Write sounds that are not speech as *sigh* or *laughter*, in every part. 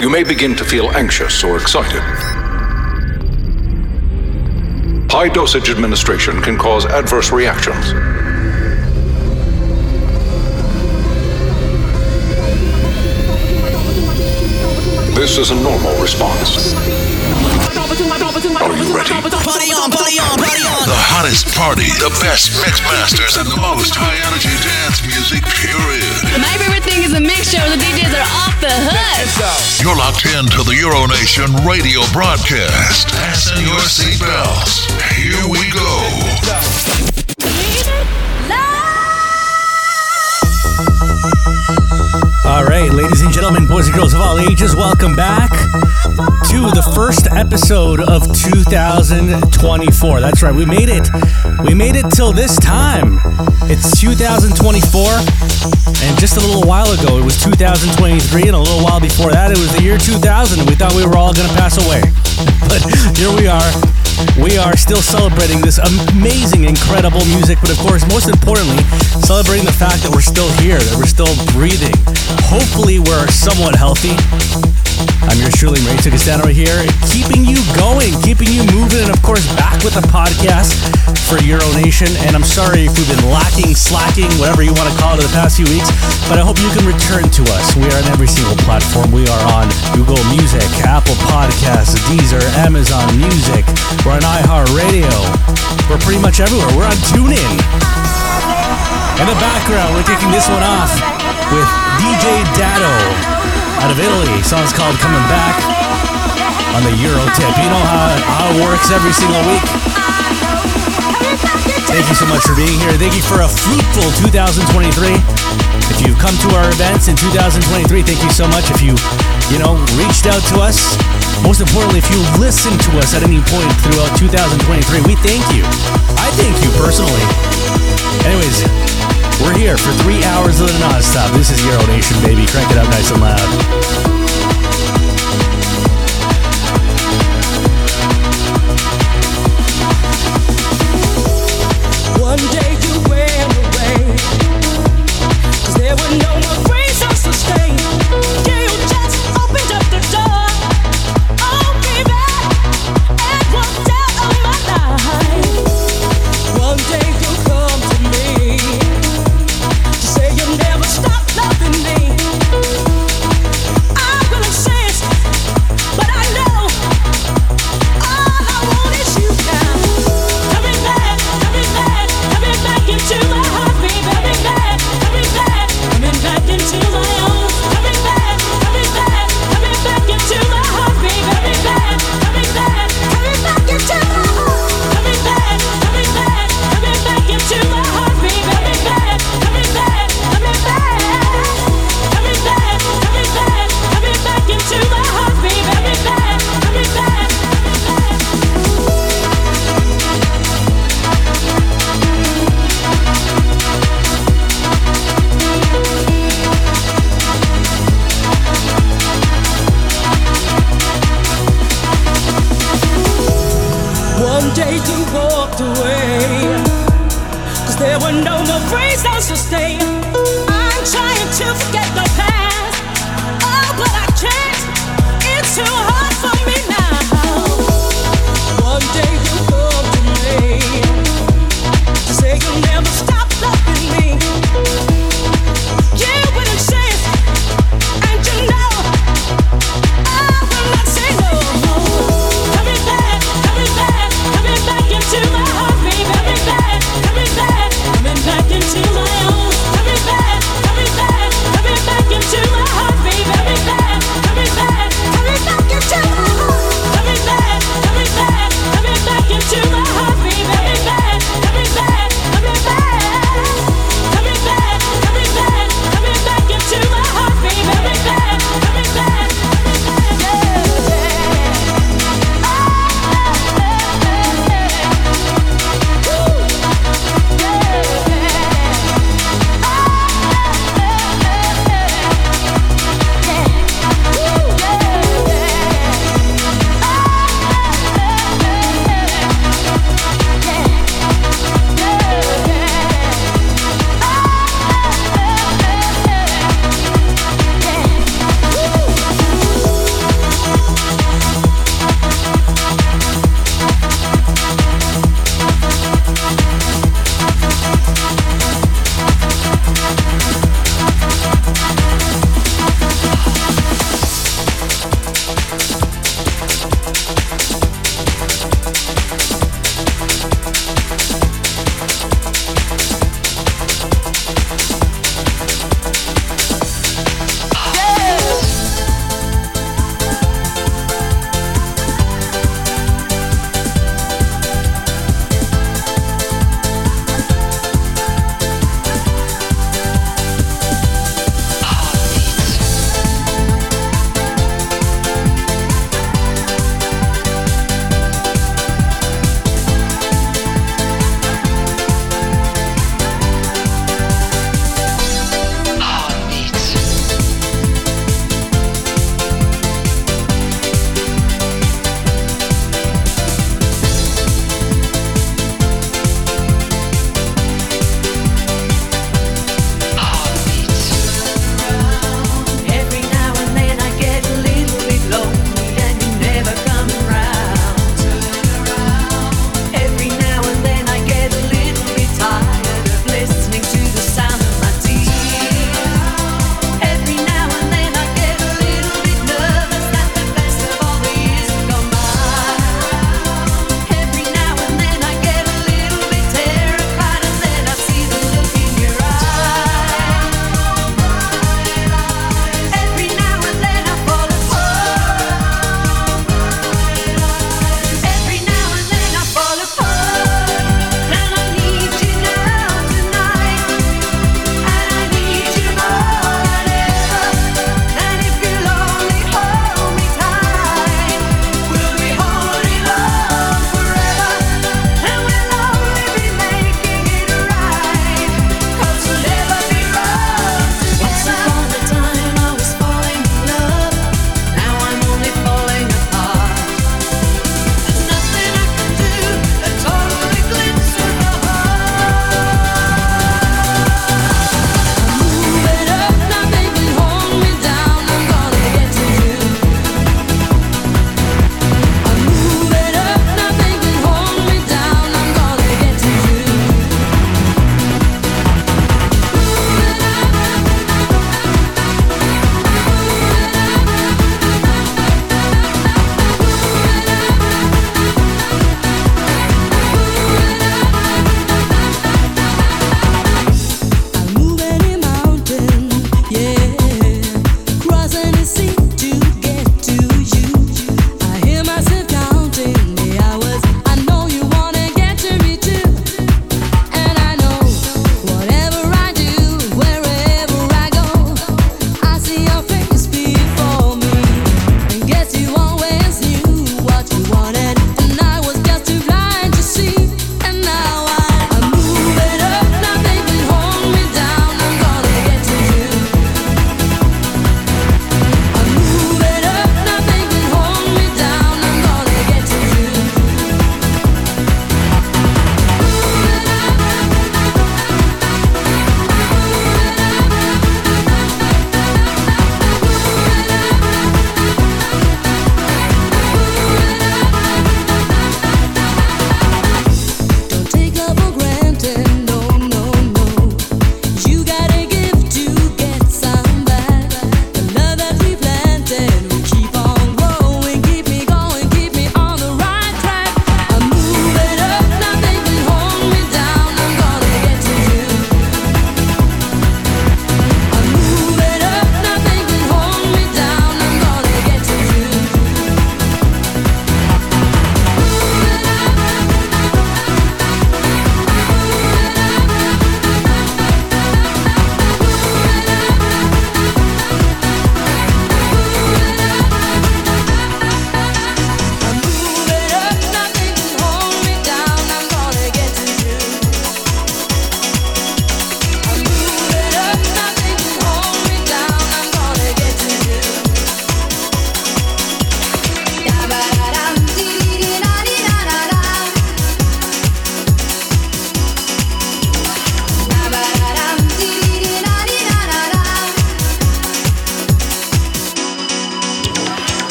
you may begin to feel anxious or excited. High dosage administration can cause adverse reactions. This is a normal response. Are you ready? Party on, party on, party on. The hottest party, the best mix masters, and the most high energy dance music, period. My favorite thing is the mixture. The DJs are off the hook. You're locked in to the Euronation radio broadcast. Fasten your seatbelts. Here we go. Ladies and gentlemen, boys and girls of all ages, welcome back to the first episode of 2024. That's right, we made it. We made it till this time. It's 2024, and just a little while ago, it was 2023, and a little while before that, it was the year 2000, we thought we were all going to pass away. *laughs* But here we are. We are still celebrating this amazing, incredible music, but of course, most importantly, celebrating the fact that we're still here, that we're still breathing. Hopefully, we're somewhat healthy. I'm your truly Mauricio Castano here, keeping you going, keeping you moving, and of course, back with the podcast for Euro Nation. And I'm sorry if we've been lacking, slacking, whatever you want to call it, the past few weeks, but I hope you can return to us. We are on every single platform. We are on Google Music, Apple Podcasts, Deezer, Amazon Music. We're on iHeartRadio. We're pretty much everywhere. We're on TuneIn. In the background, we're kicking this one off with DJ Dado out of Italy. Song's called Coming Back on the Euro tip. You know how, how it works every single week. Thank you so much for being here. Thank you for a fruitful 2023. If you've come to our events in 2023, thank you so much. If you, you know, reached out to us, most importantly, if you listened to us at any point throughout 2023, we thank you. I thank you personally. Anyways, we're here for three hours of the nonstop. This is Euro Nation, baby. Crank it up nice and loud.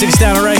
I'm your Shirley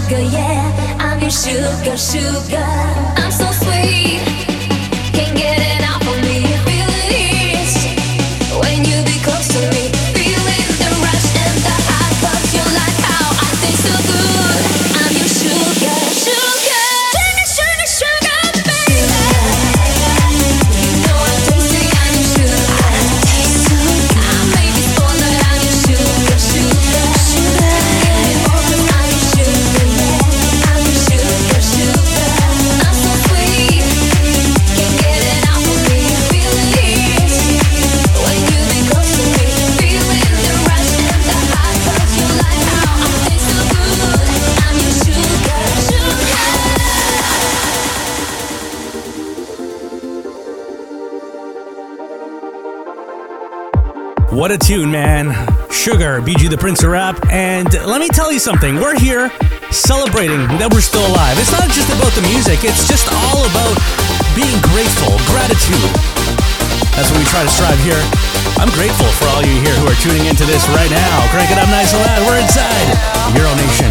sugar, yeah. I'm your sugar, sugar. What a tune, man. Sugar, BG the Prince of Rap. And let me tell you something. We're here celebrating that we're still alive. It's not just about the music, it's just all about being grateful, gratitude. That's what we try to strive here. I'm grateful for all you here who are tuning into this right now. Crank it up nice and loud. We're inside Euro Nation.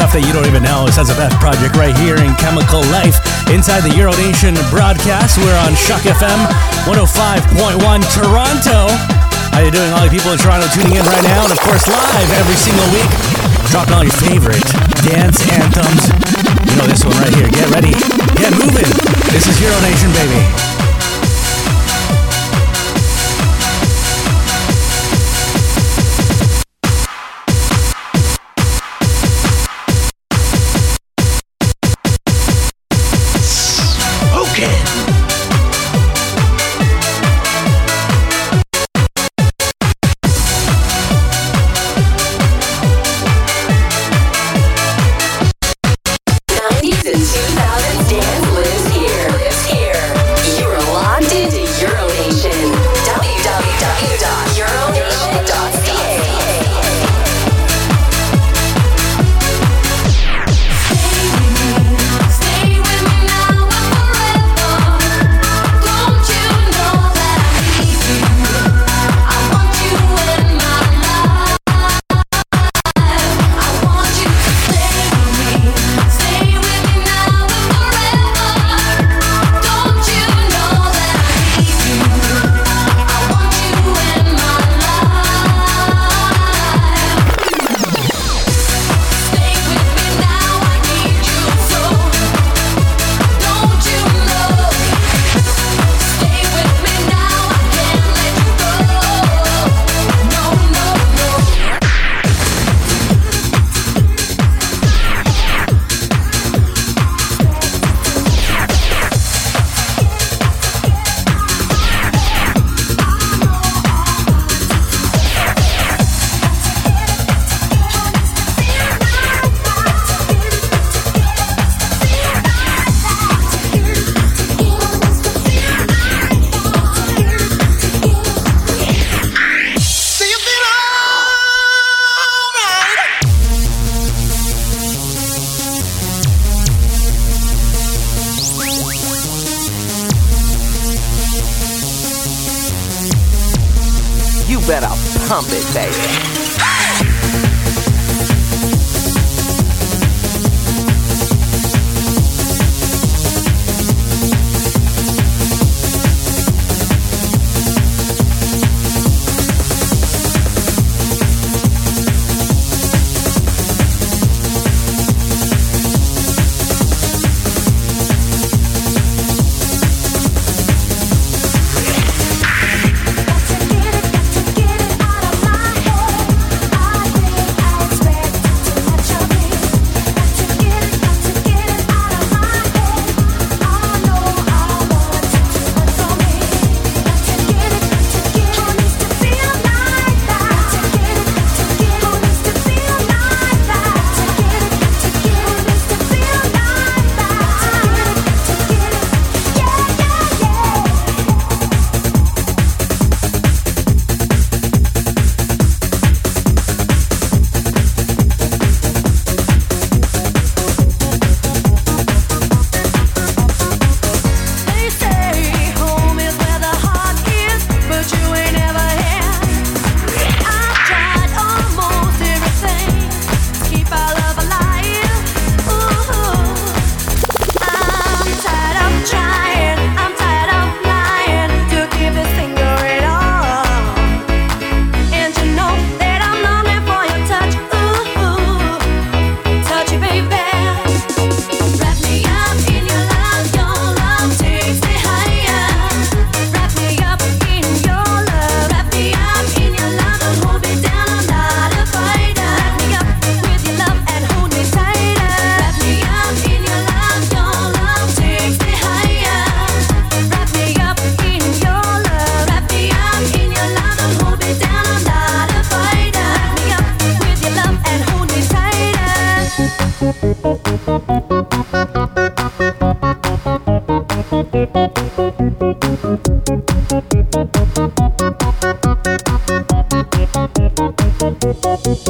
Stuff that you don't even know. It's that's the best project right here in Chemical Life inside the Euro Nation broadcast. We're on Shock FM 105.1 Toronto. How you doing, all the people in Toronto tuning in right now? And of course, live every single week, dropping all your favorite dance anthems. You know this one right here. Get ready, get moving. This is Euro Nation, baby.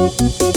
We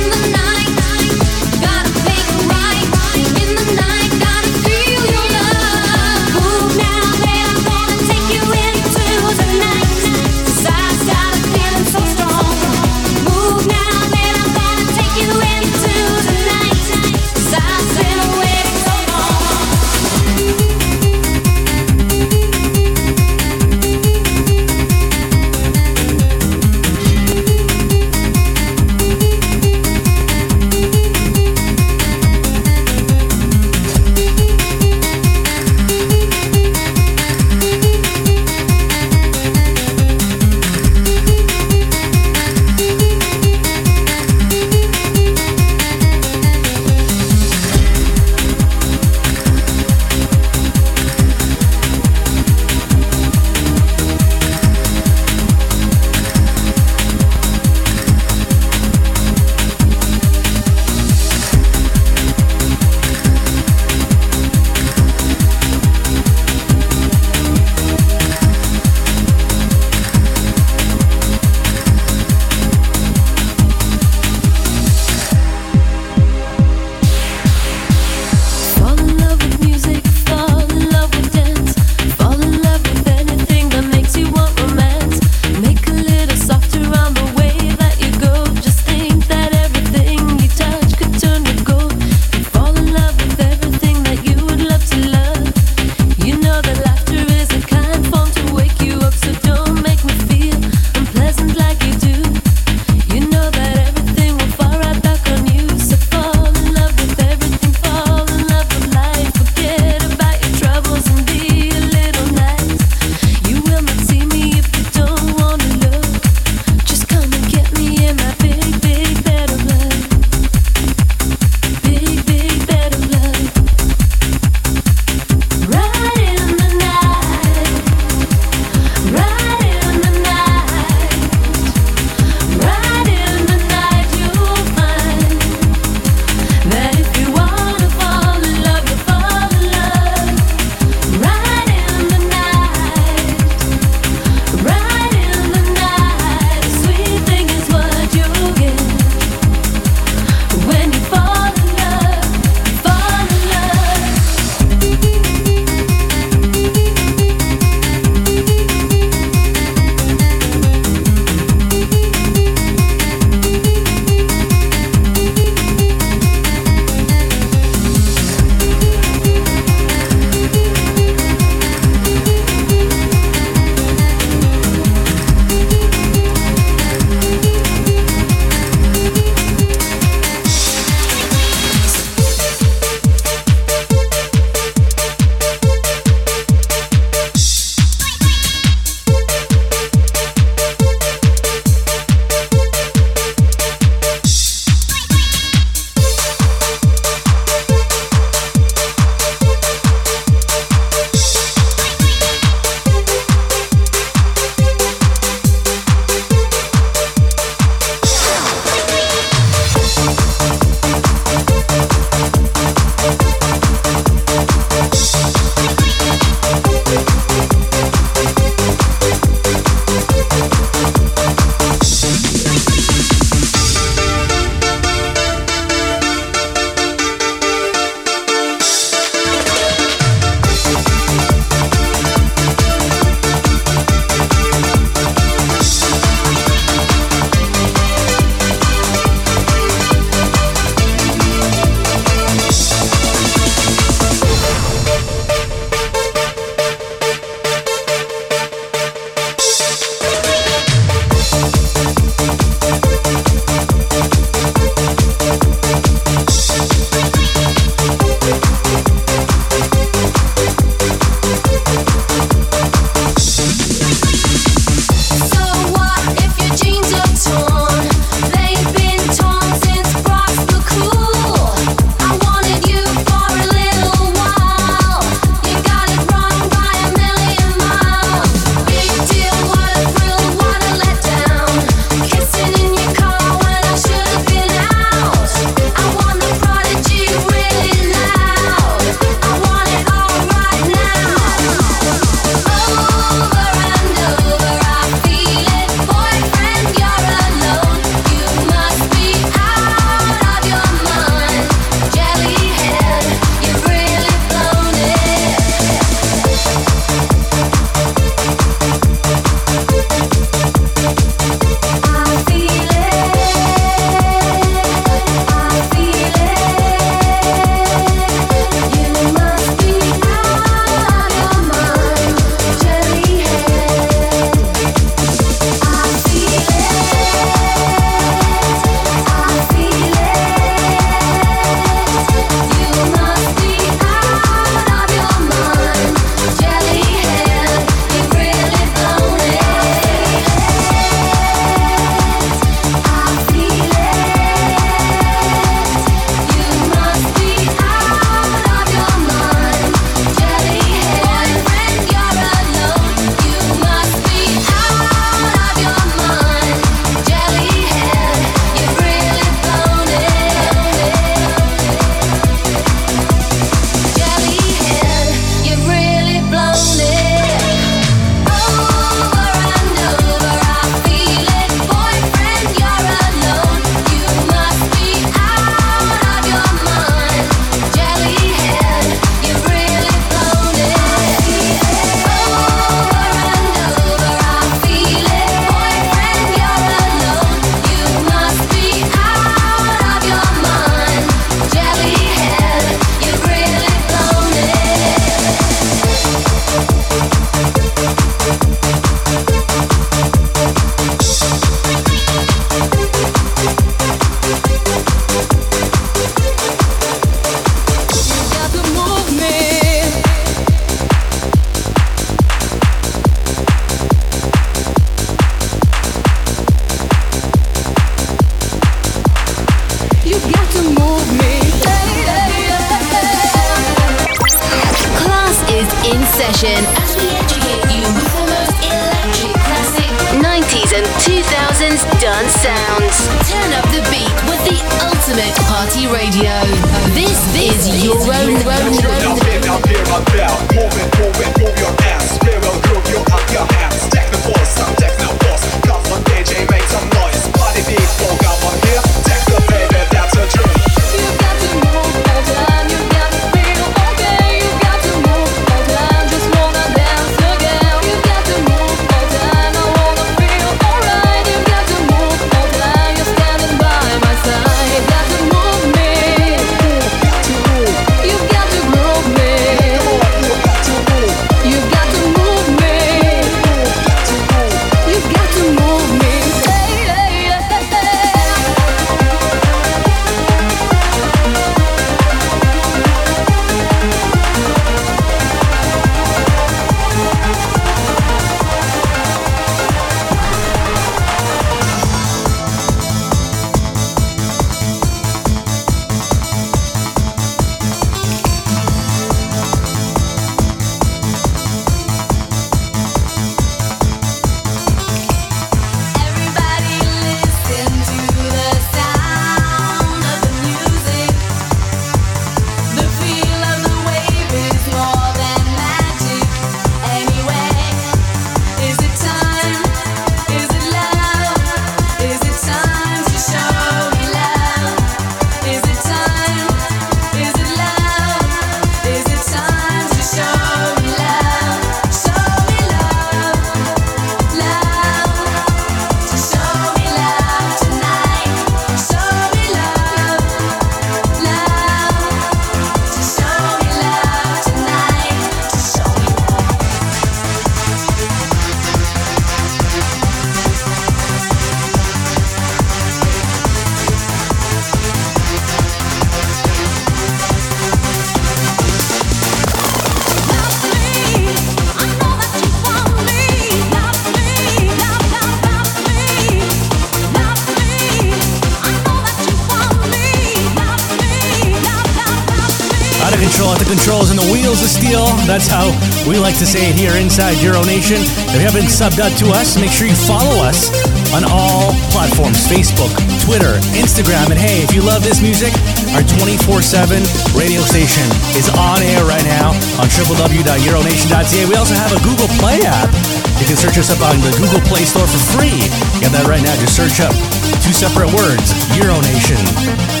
we like to say it here inside Euro Nation. If you haven't subbed out to us, make sure you follow us on all platforms Facebook, Twitter, Instagram. And hey, if you love this music, our 24 7 radio station is on air right now on www.euronation.ca. We also have a Google Play app. You can search us up on the Google Play Store for free. Get that right now. Just search up two separate words Euro Nation.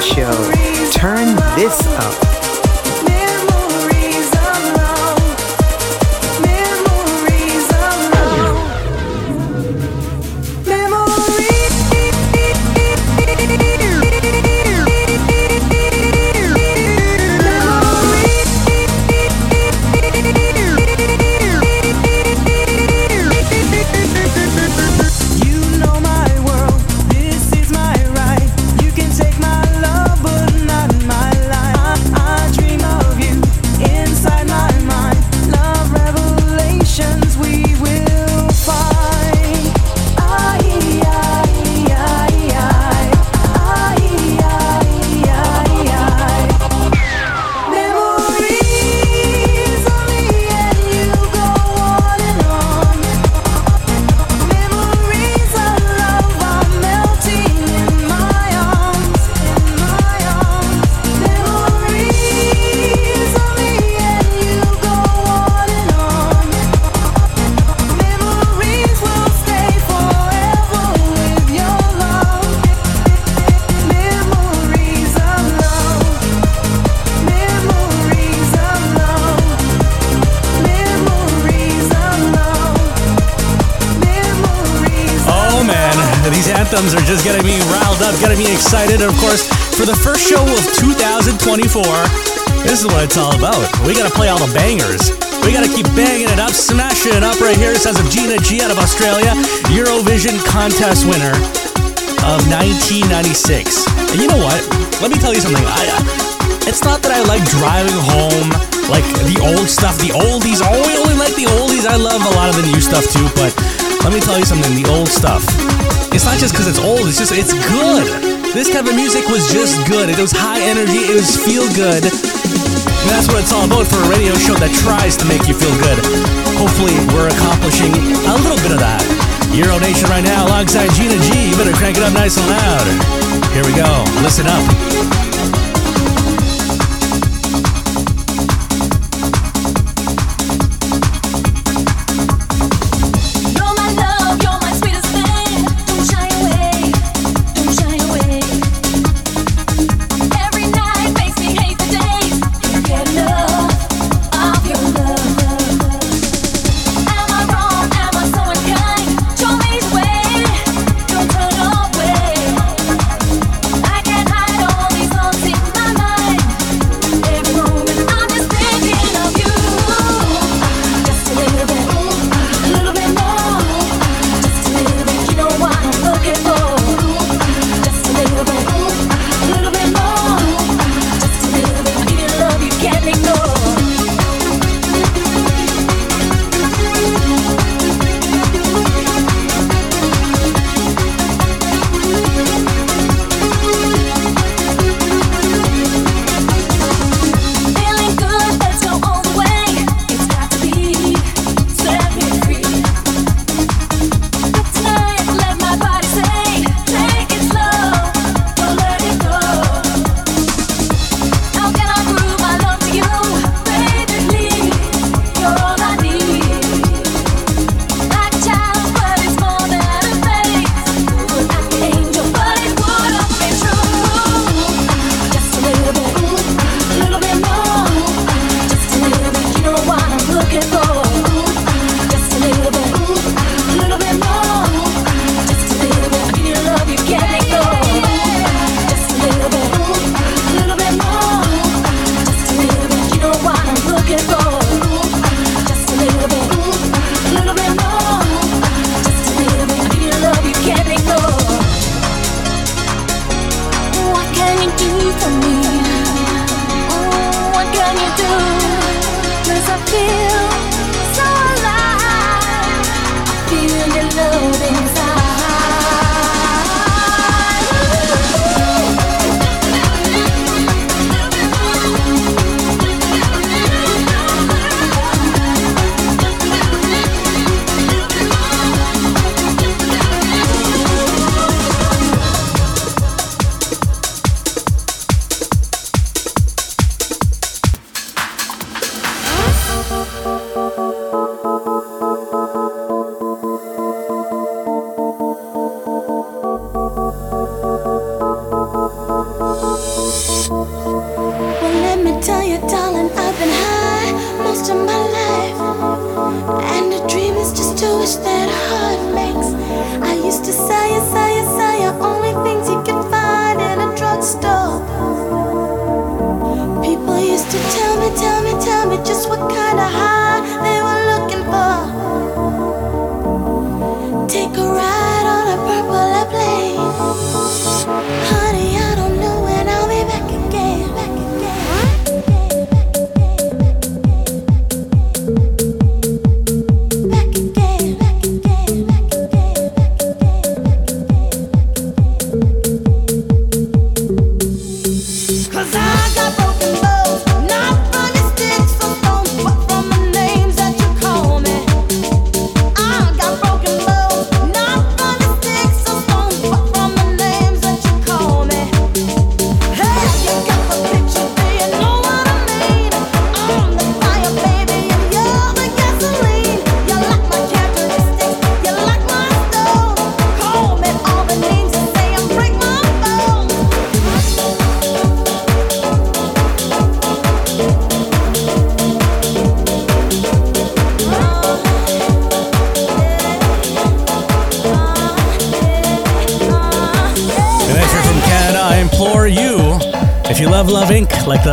Show. This is what it's all about. We gotta play all the bangers. We gotta keep banging it up, smashing it up right here. It says of Gina G out of Australia, Eurovision contest winner of 1996. And you know what? Let me tell you something. I, uh, it's not that I like driving home like the old stuff, the oldies. Oh, I only like the oldies. I love a lot of the new stuff too, but let me tell you something. The old stuff. It's not just because it's old. It's just it's good. This type of music was just good. It was high energy. It was feel good. And that's what it's all about for a radio show that tries to make you feel good. Hopefully, we're accomplishing a little bit of that. Euro Nation right now alongside Gina G. You better crank it up nice and loud. Here we go. Listen up.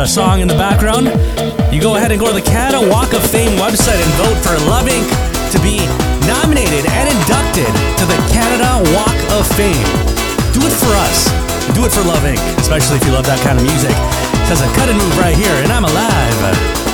Song in the background, you go ahead and go to the Canada Walk of Fame website and vote for Love Inc. to be nominated and inducted to the Canada Walk of Fame. Do it for us. Do it for Love Inc., especially if you love that kind of music. It says a Cut 'N' Move right here, and I'm alive.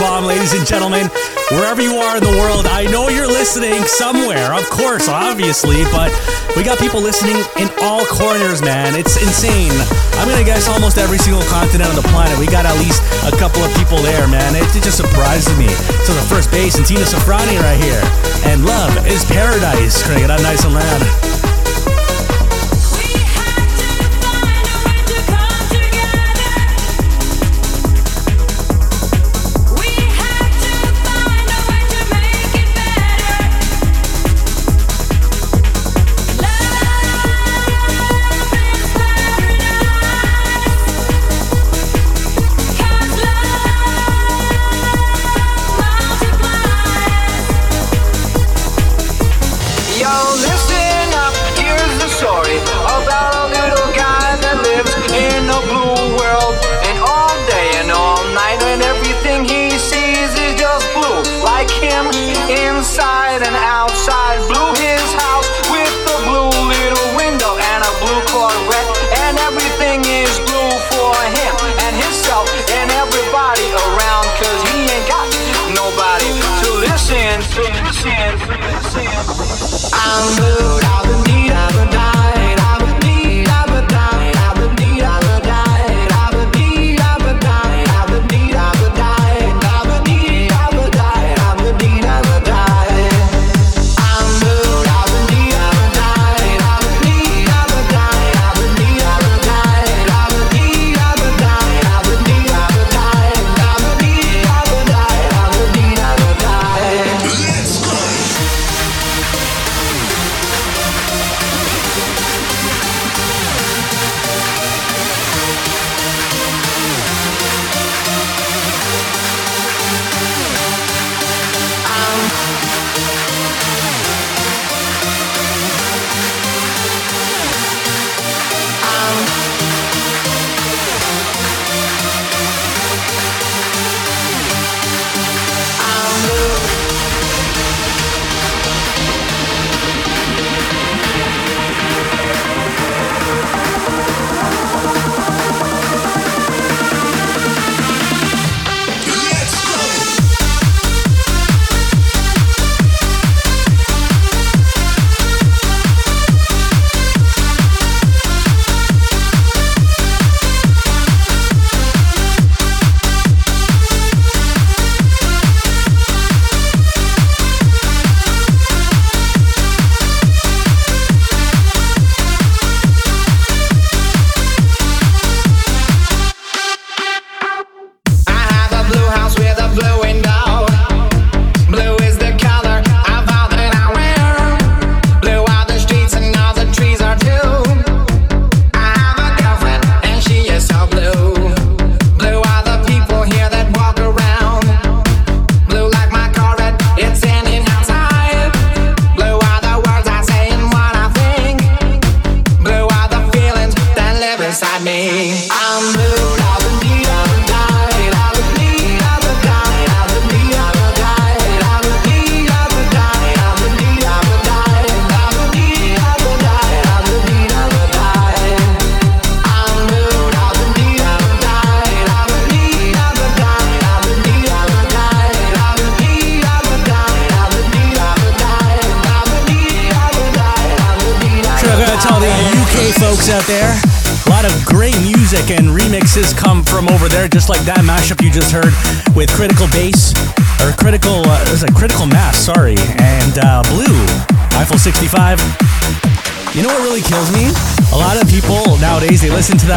Bomb, ladies and gentlemen. Wherever you are in the world, I know you're listening somewhere, of course, obviously, but we got people listening in all corners, man. It's insane. I'm gonna guess almost every single continent on the planet. We got at least a couple of people there, man. It, it just surprises me. So the first base and Tina Sofrani right here. And love is paradise. Gonna get nice and loud.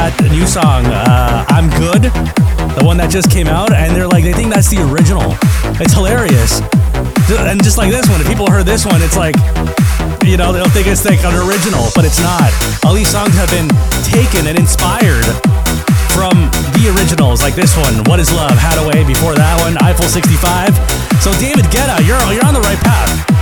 that new song, uh, I'm Good, the one that just came out, and they're like, they think that's the original. It's hilarious. And just like this one, if people heard this one, it's like, you know, they'll think it's like an original, but it's not. All these songs have been taken and inspired from the originals, like this one, What is Love, Haddaway, before that one, Eiffel 65. So, David Guetta, you're, you're on the right path.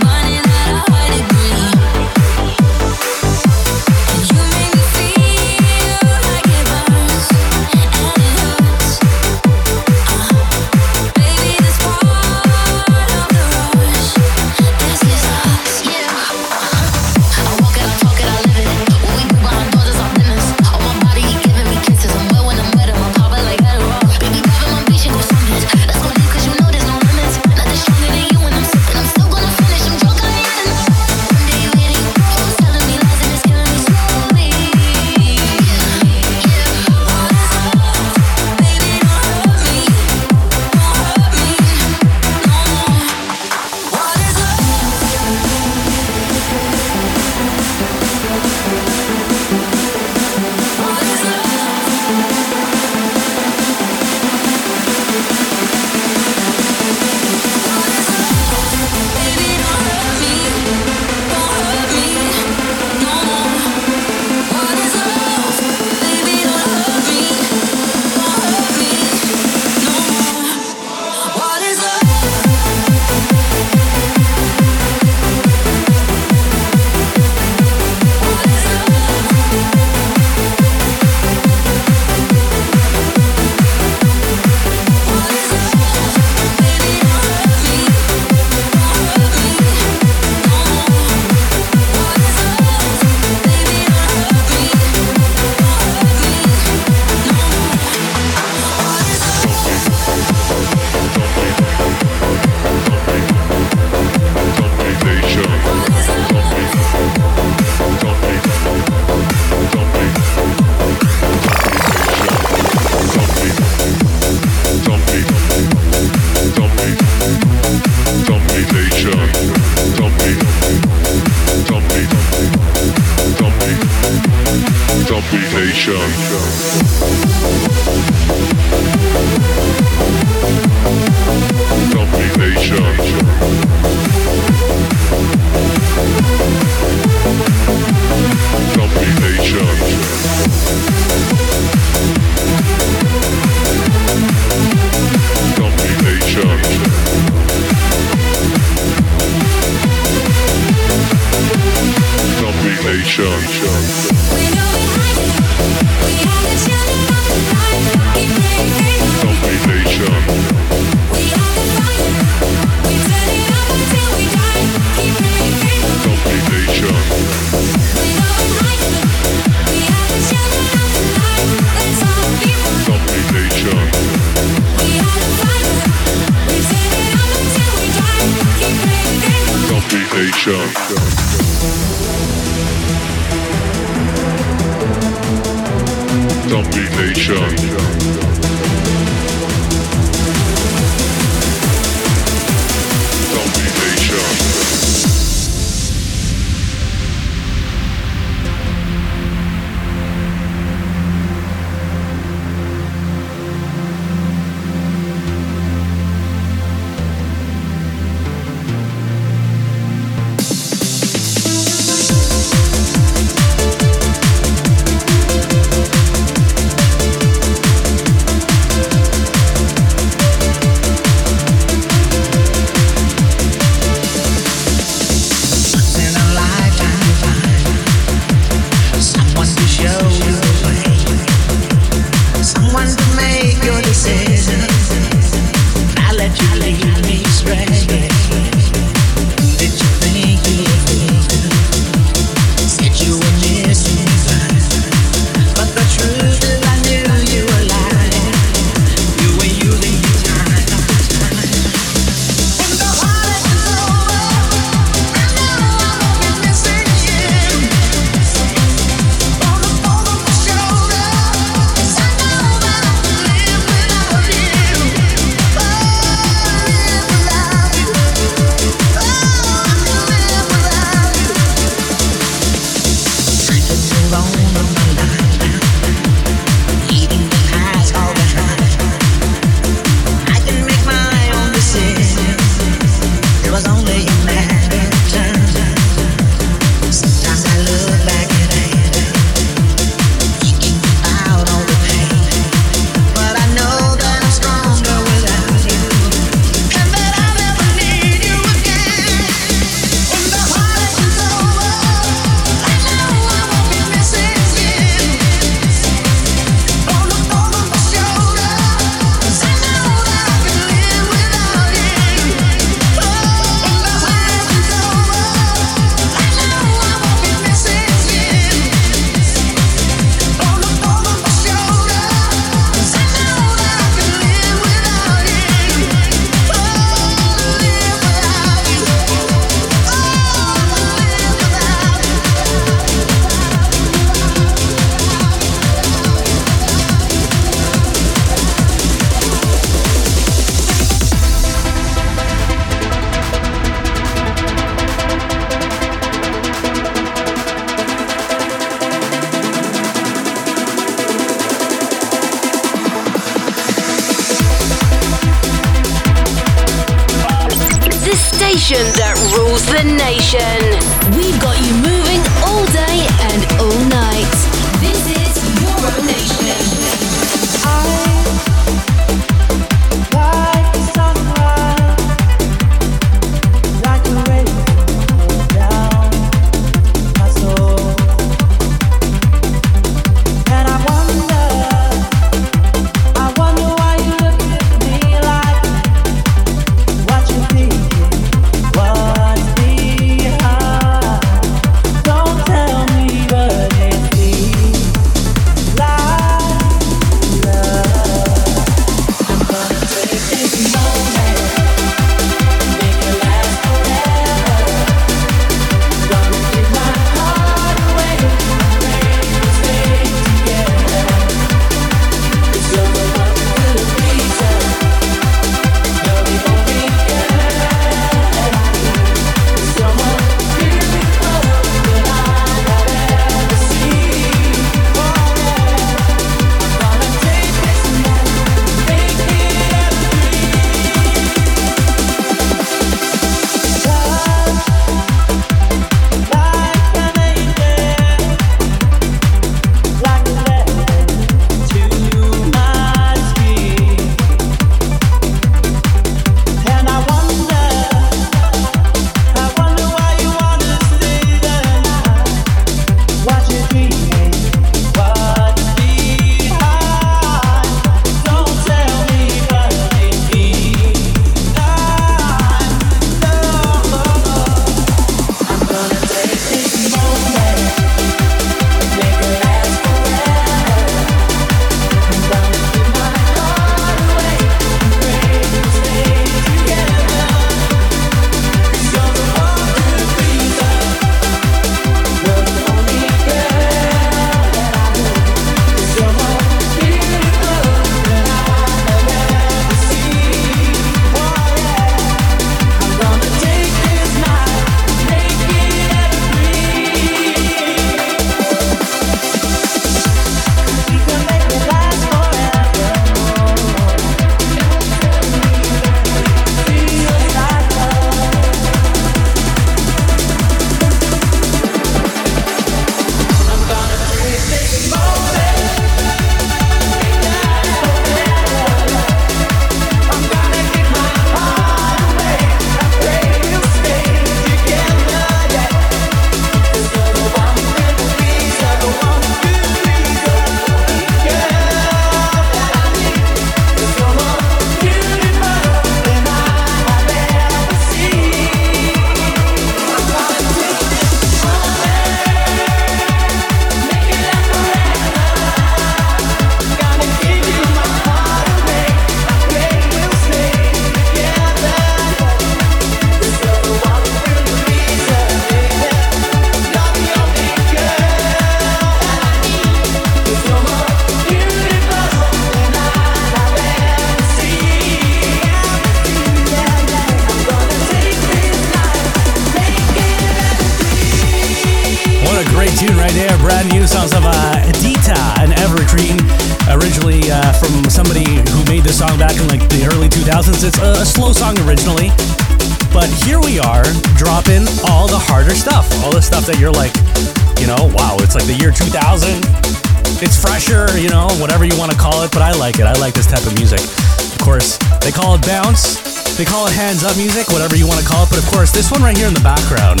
Whatever you want to call it. But I like it. I like this type of music. Of course, they call it bounce. They call it hands up music, whatever you want to call it. But of course, this one right here in the background,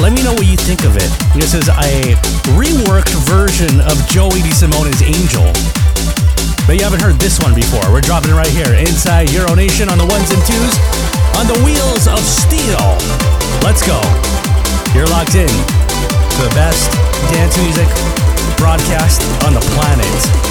let me know what you think of it. This is a reworked version of Joey DeSimone's Angel. But you haven't heard this one before. We're dropping it right here inside Euro Nation on the ones and twos on the wheels of steel. Let's go. You're locked in to the best dance music broadcast on the planet.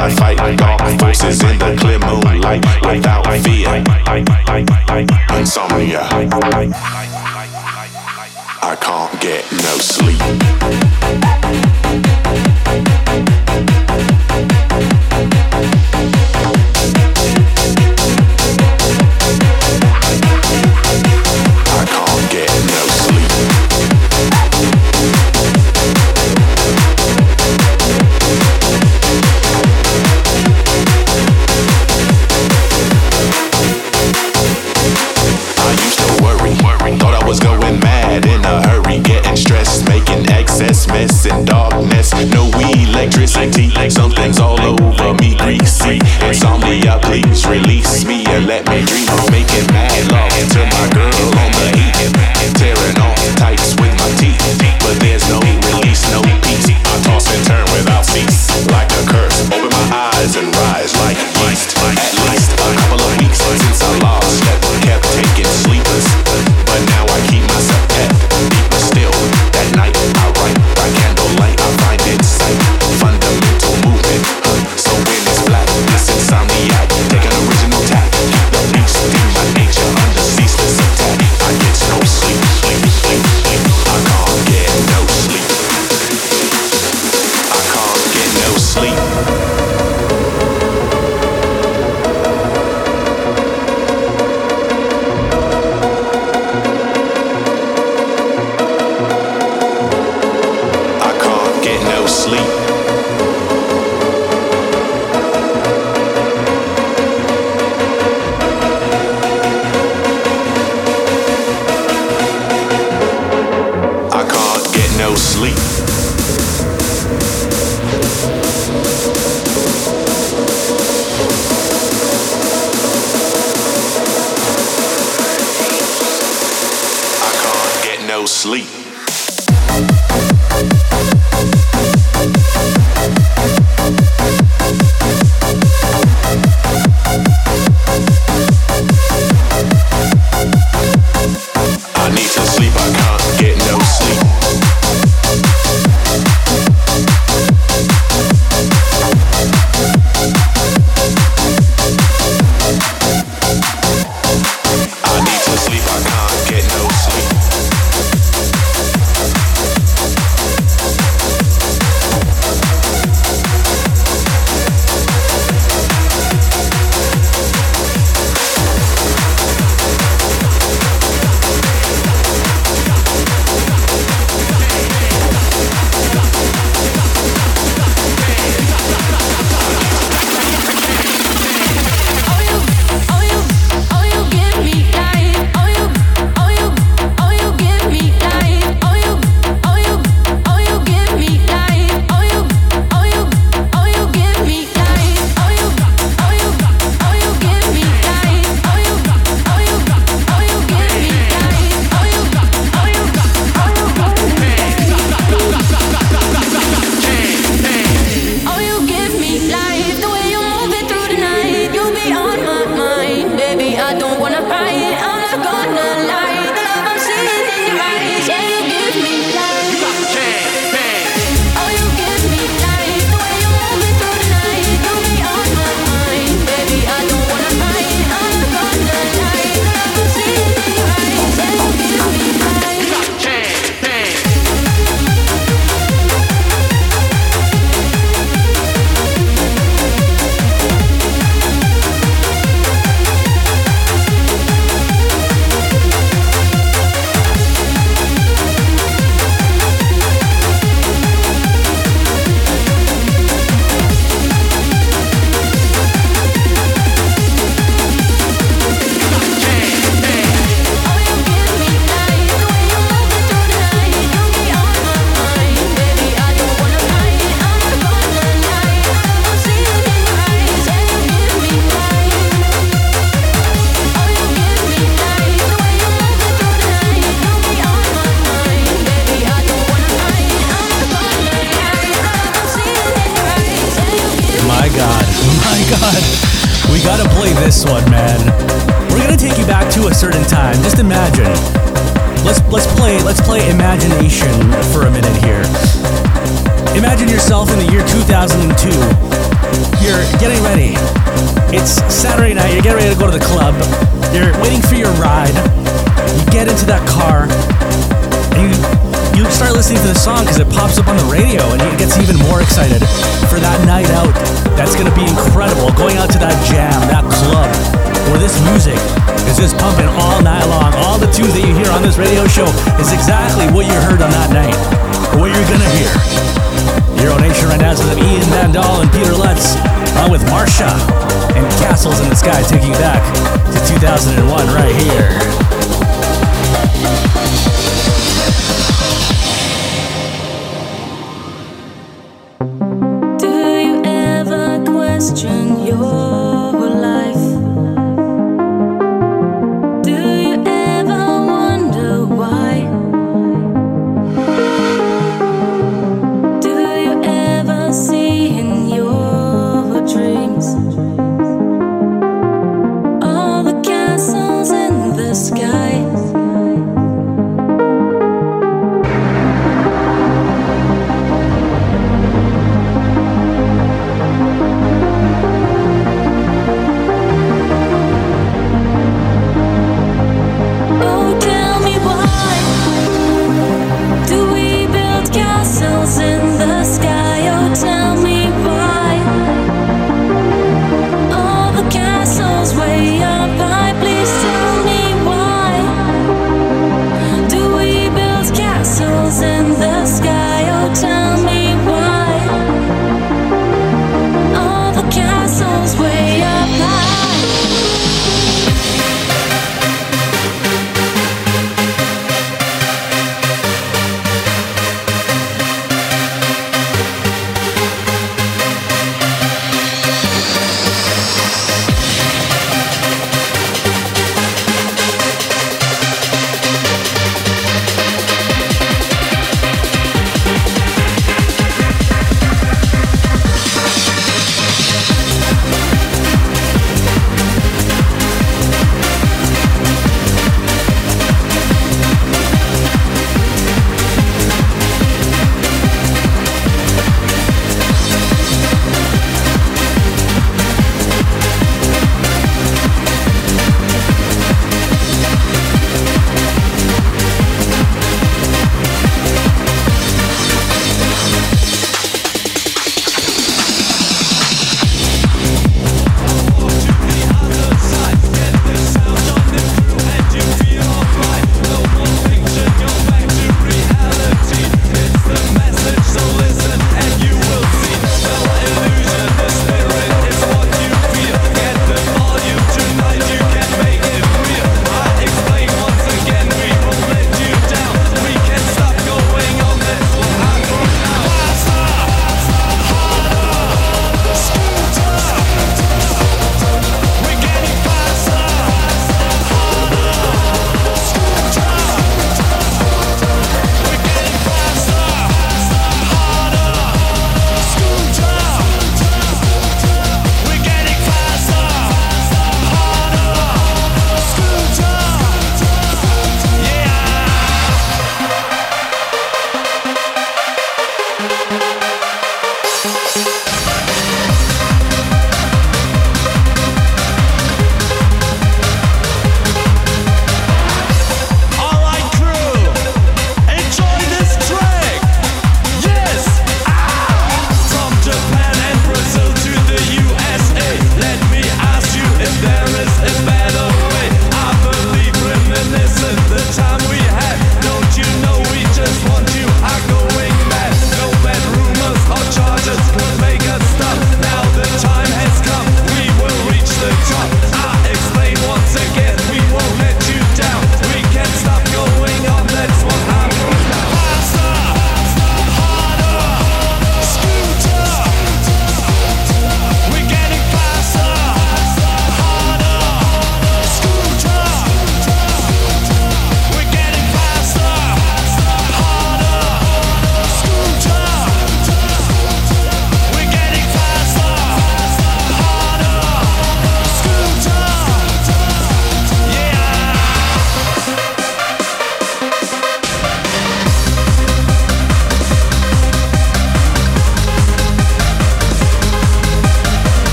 I fight dark forces in the clear moonlight without fear. Insomnia. I can't get no sleep. Here.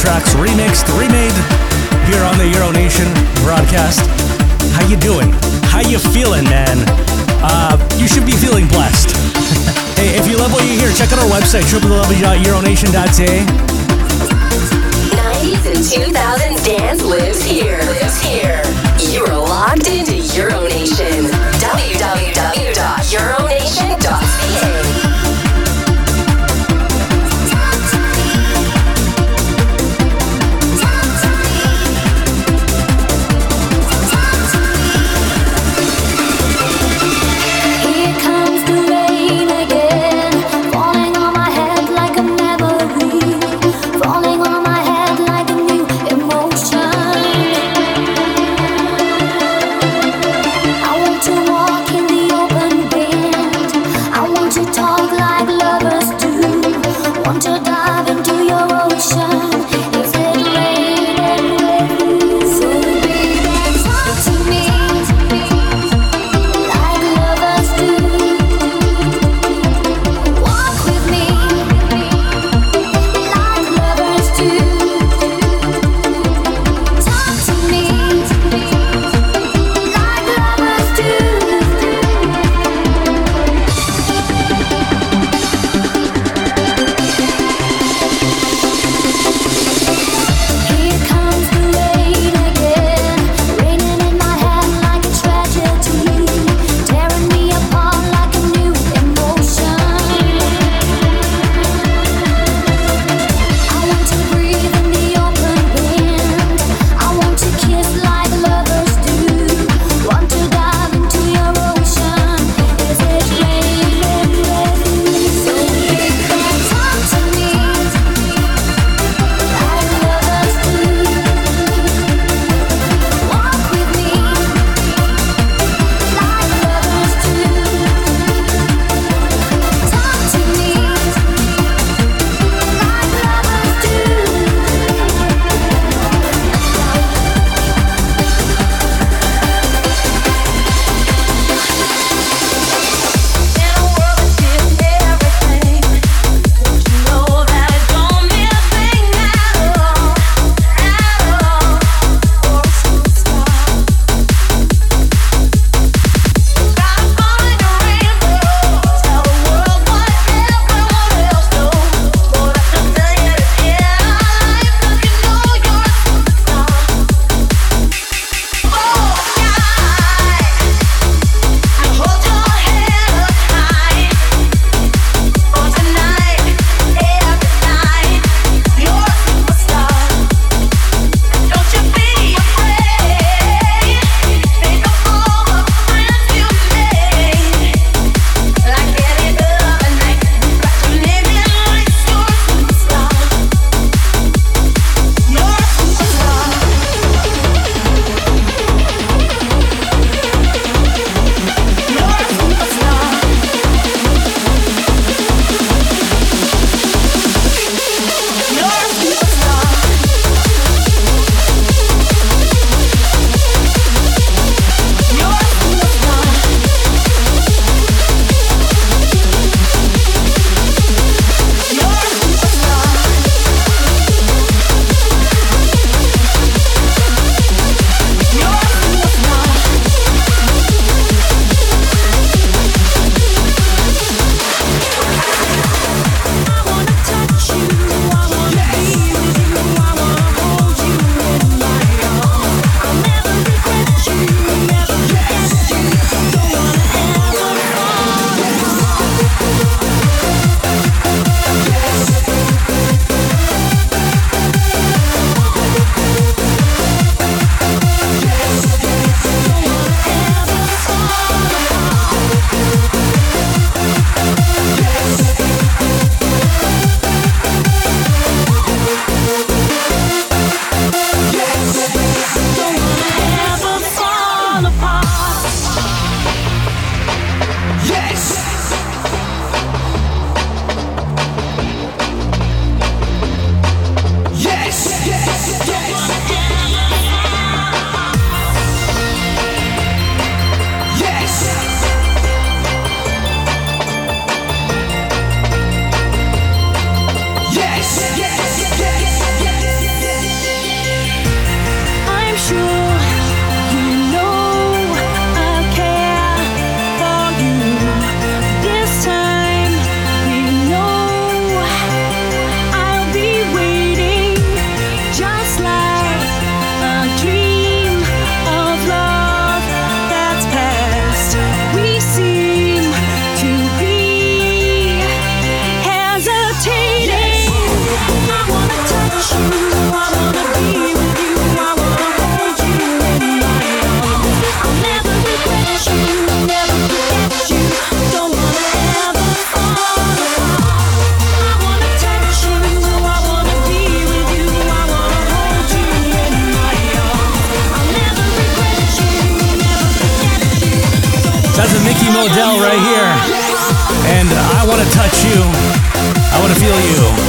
Tracks remixed, remade here on the Euro Nation broadcast. How you doing? How you feeling, man? Uh, you should be feeling blessed. *laughs* hey, if you love what you hear, check out our website, www.euronation.ca. 90s and 2000s dance lives here. Lives here. You're locked into Euronation.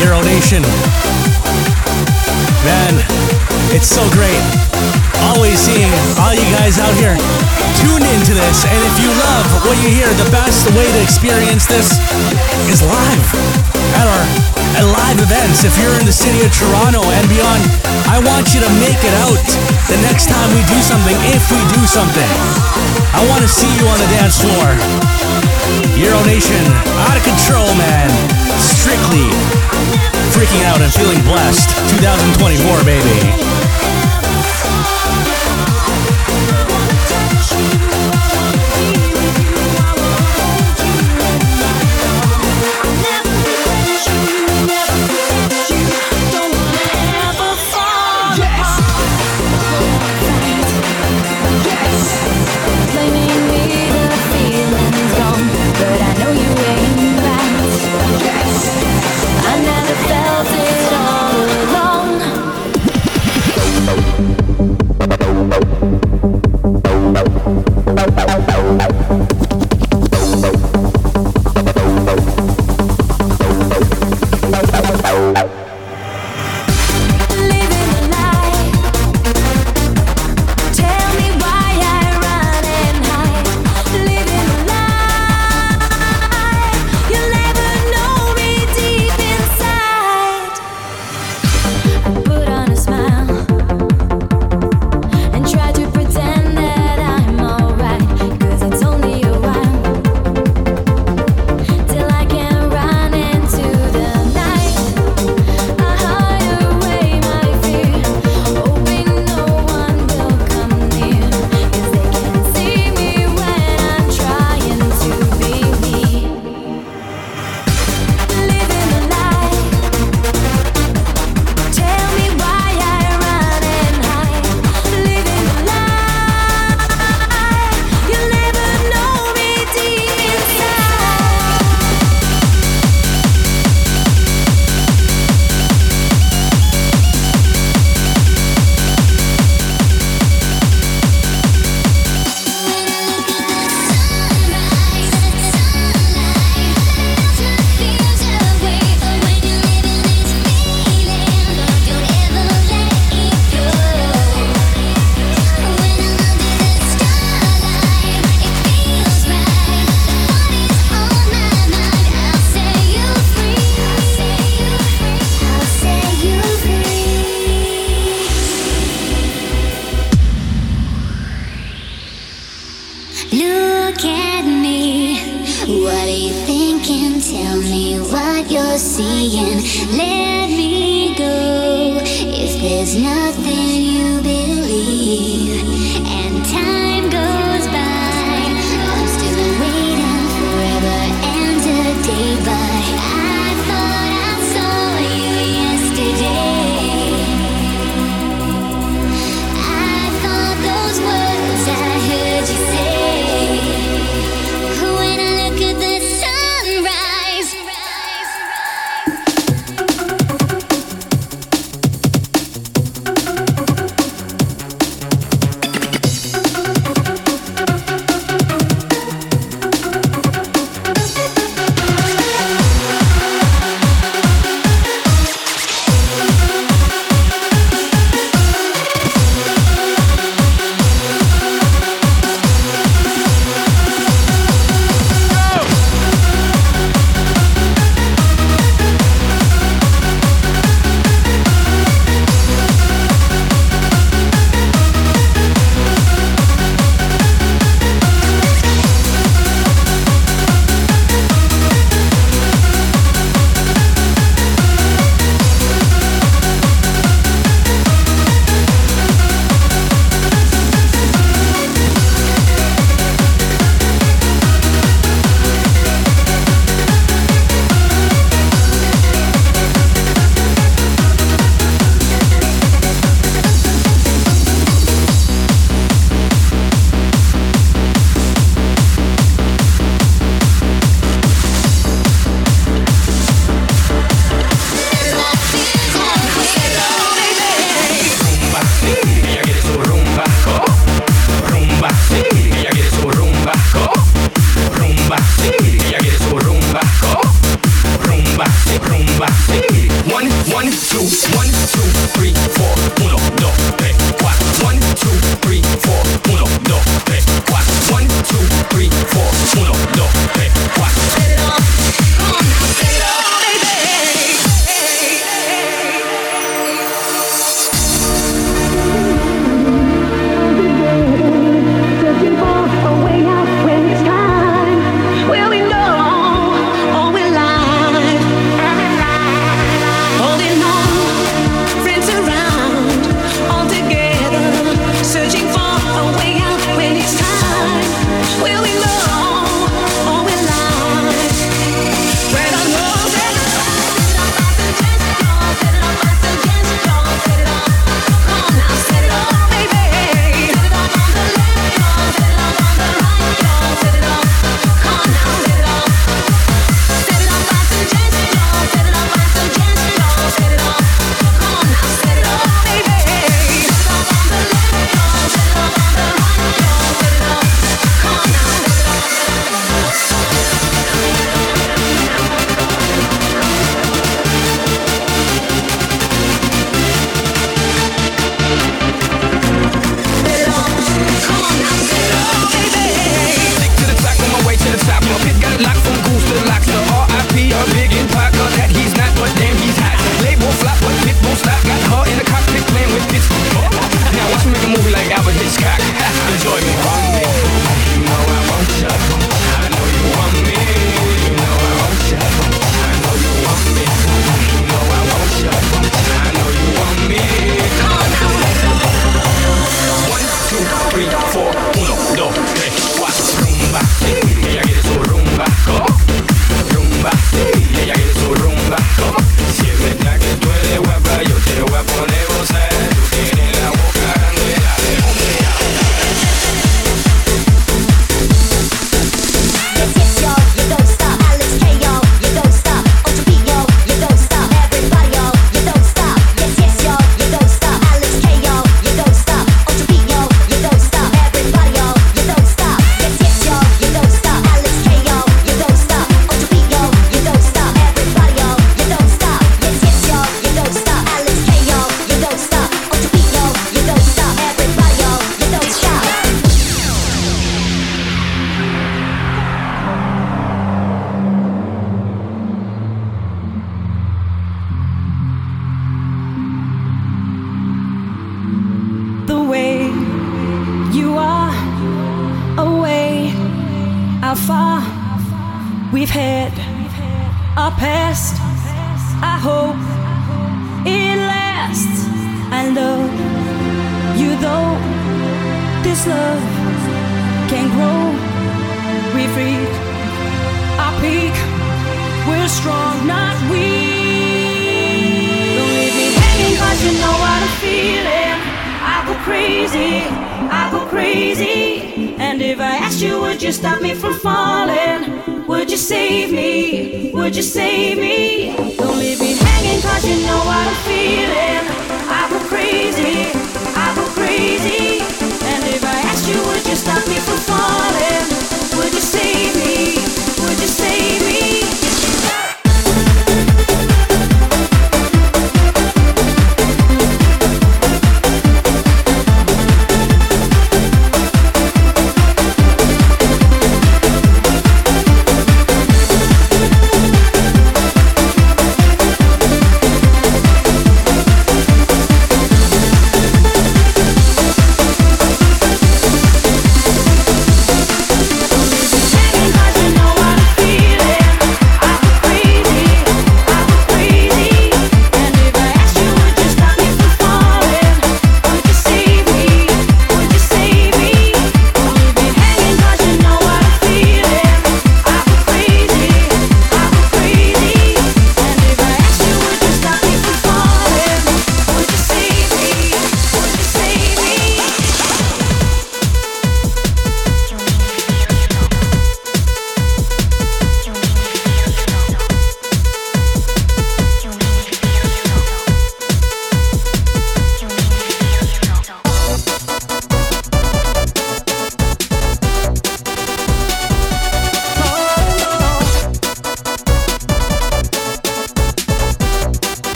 Euro Nation. Man, it's so great. Always seeing all you guys out here tune into this. And if you love what you hear, the best way to experience this is live at our at live events. If you're in the city of Toronto and beyond, I want you to make it out the next time we do something, if we do something. I want to see you on the dance floor. Euro Nation, out of control, man. Strictly freaking out and feeling blessed. 2024, baby.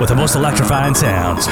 With the most electrifying sounds.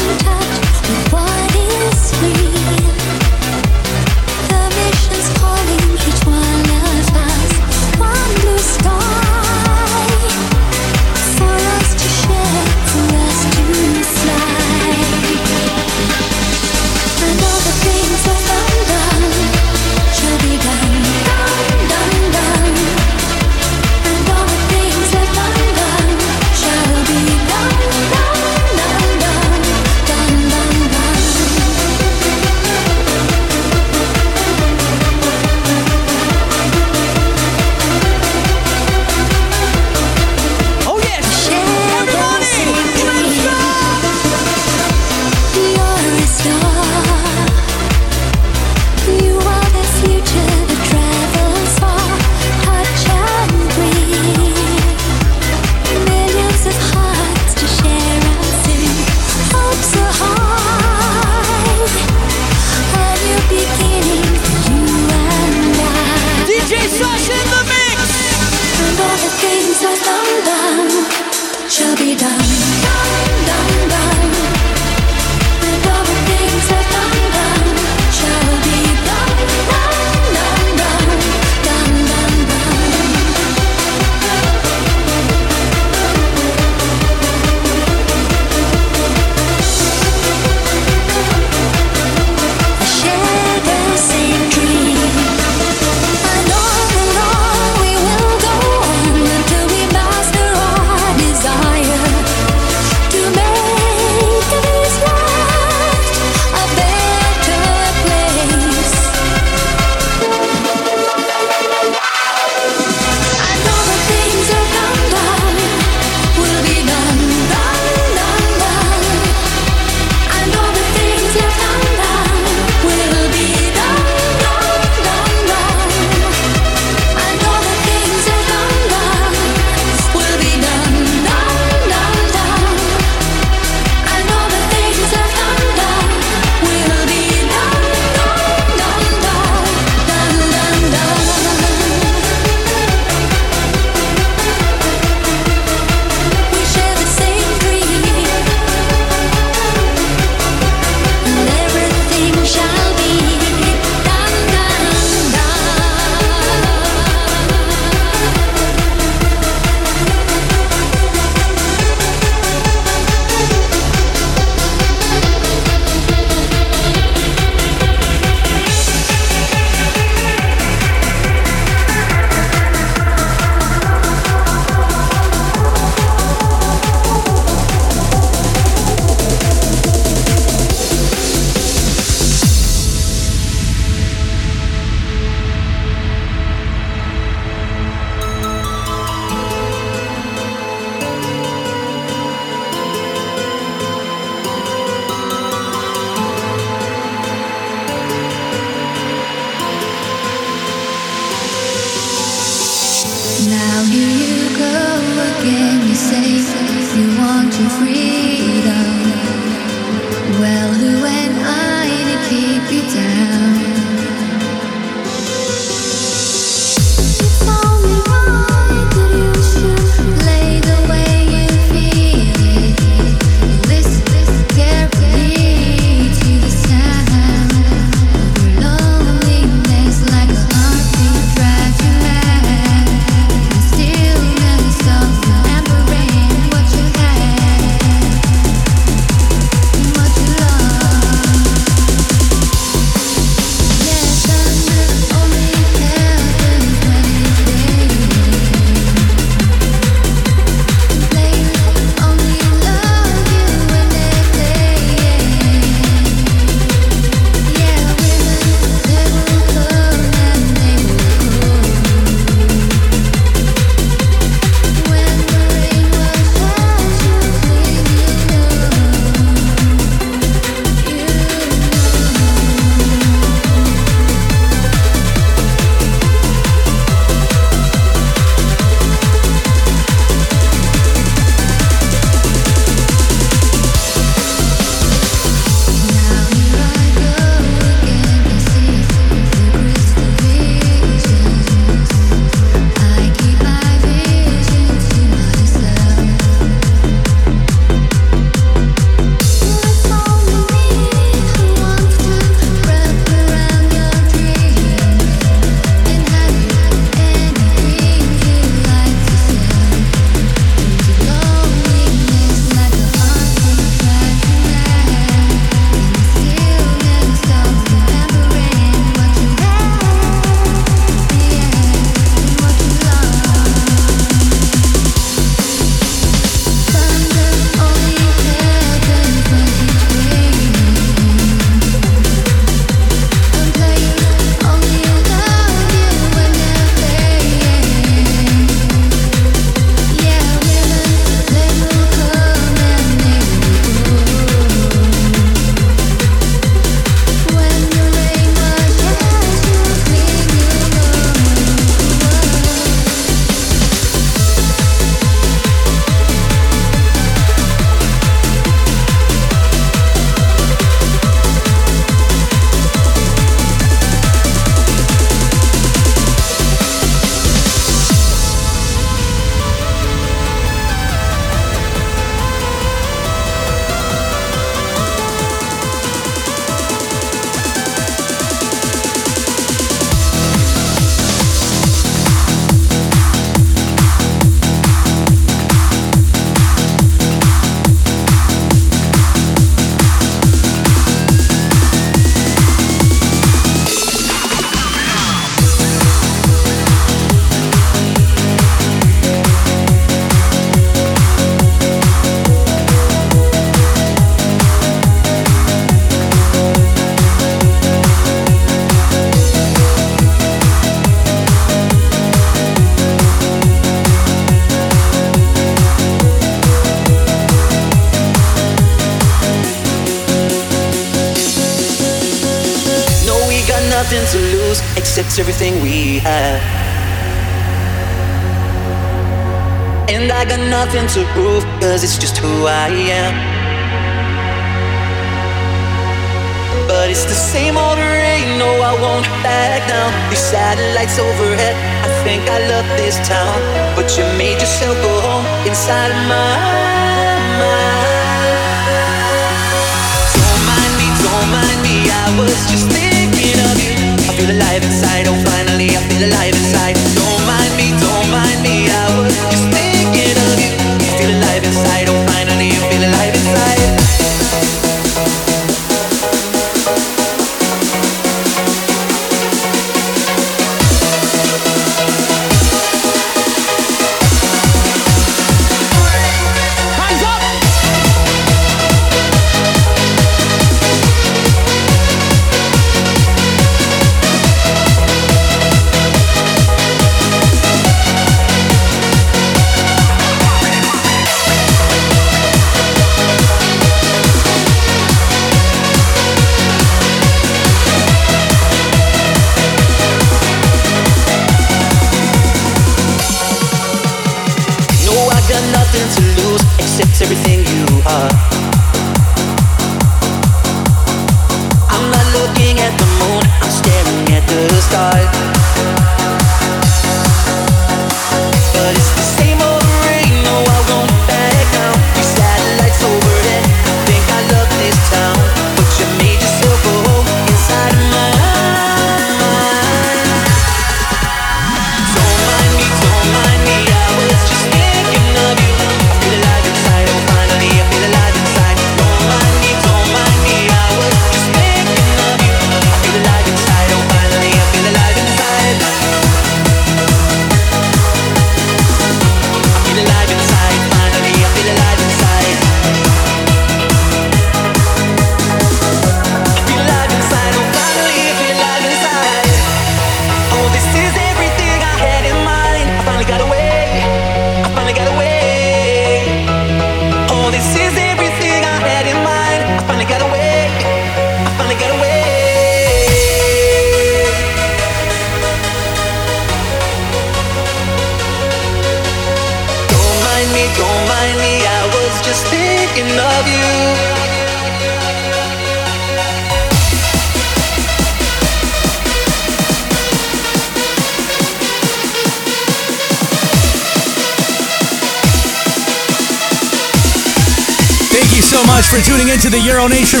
Nation